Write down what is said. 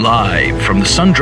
Live from the sun drenched